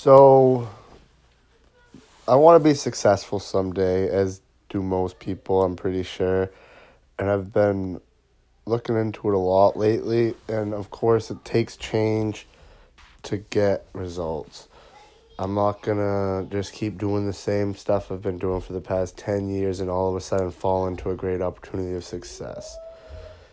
So, I want to be successful someday, as do most people, I'm pretty sure. And I've been looking into it a lot lately. And of course, it takes change to get results. I'm not gonna just keep doing the same stuff I've been doing for the past 10 years and all of a sudden fall into a great opportunity of success.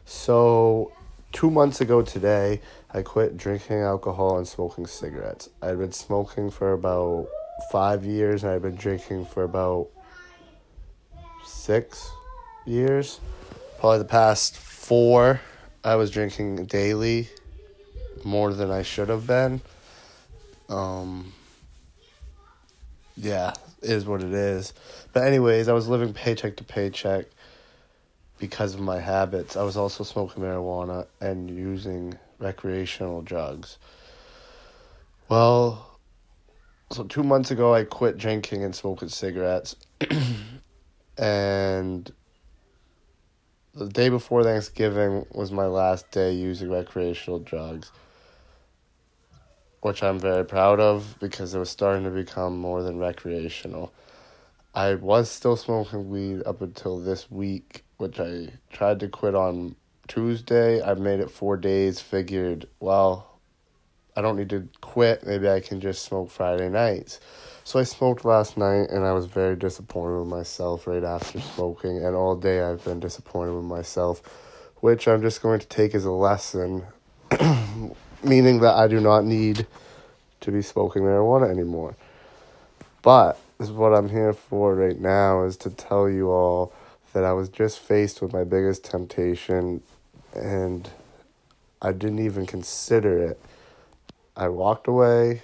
So, two months ago today, I quit drinking alcohol and smoking cigarettes. I'd been smoking for about five years and I'd been drinking for about six years. Probably the past four, I was drinking daily more than I should have been. Um, yeah, is what it is. But, anyways, I was living paycheck to paycheck because of my habits. I was also smoking marijuana and using recreational drugs. Well, so two months ago, I quit drinking and smoking cigarettes. and the day before Thanksgiving was my last day using recreational drugs, which I'm very proud of because it was starting to become more than recreational. I was still smoking weed up until this week, which I tried to quit on Tuesday. I made it four days, figured, well, I don't need to quit. Maybe I can just smoke Friday nights. So I smoked last night and I was very disappointed with myself right after smoking. And all day I've been disappointed with myself, which I'm just going to take as a lesson, meaning that I do not need to be smoking marijuana anymore. But this is what I'm here for right now is to tell you all that I was just faced with my biggest temptation and I didn't even consider it. I walked away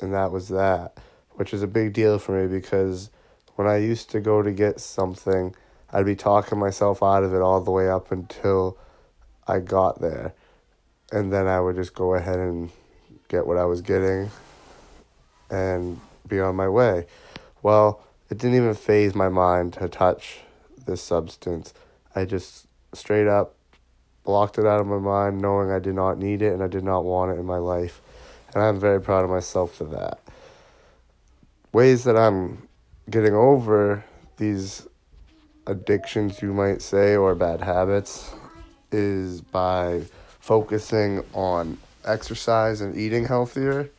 and that was that, which is a big deal for me because when I used to go to get something, I'd be talking myself out of it all the way up until I got there. And then I would just go ahead and get what I was getting and be on my way. Well, it didn't even faze my mind to touch this substance. I just straight up blocked it out of my mind, knowing I did not need it and I did not want it in my life. And I'm very proud of myself for that. Ways that I'm getting over these addictions, you might say, or bad habits, is by focusing on exercise and eating healthier.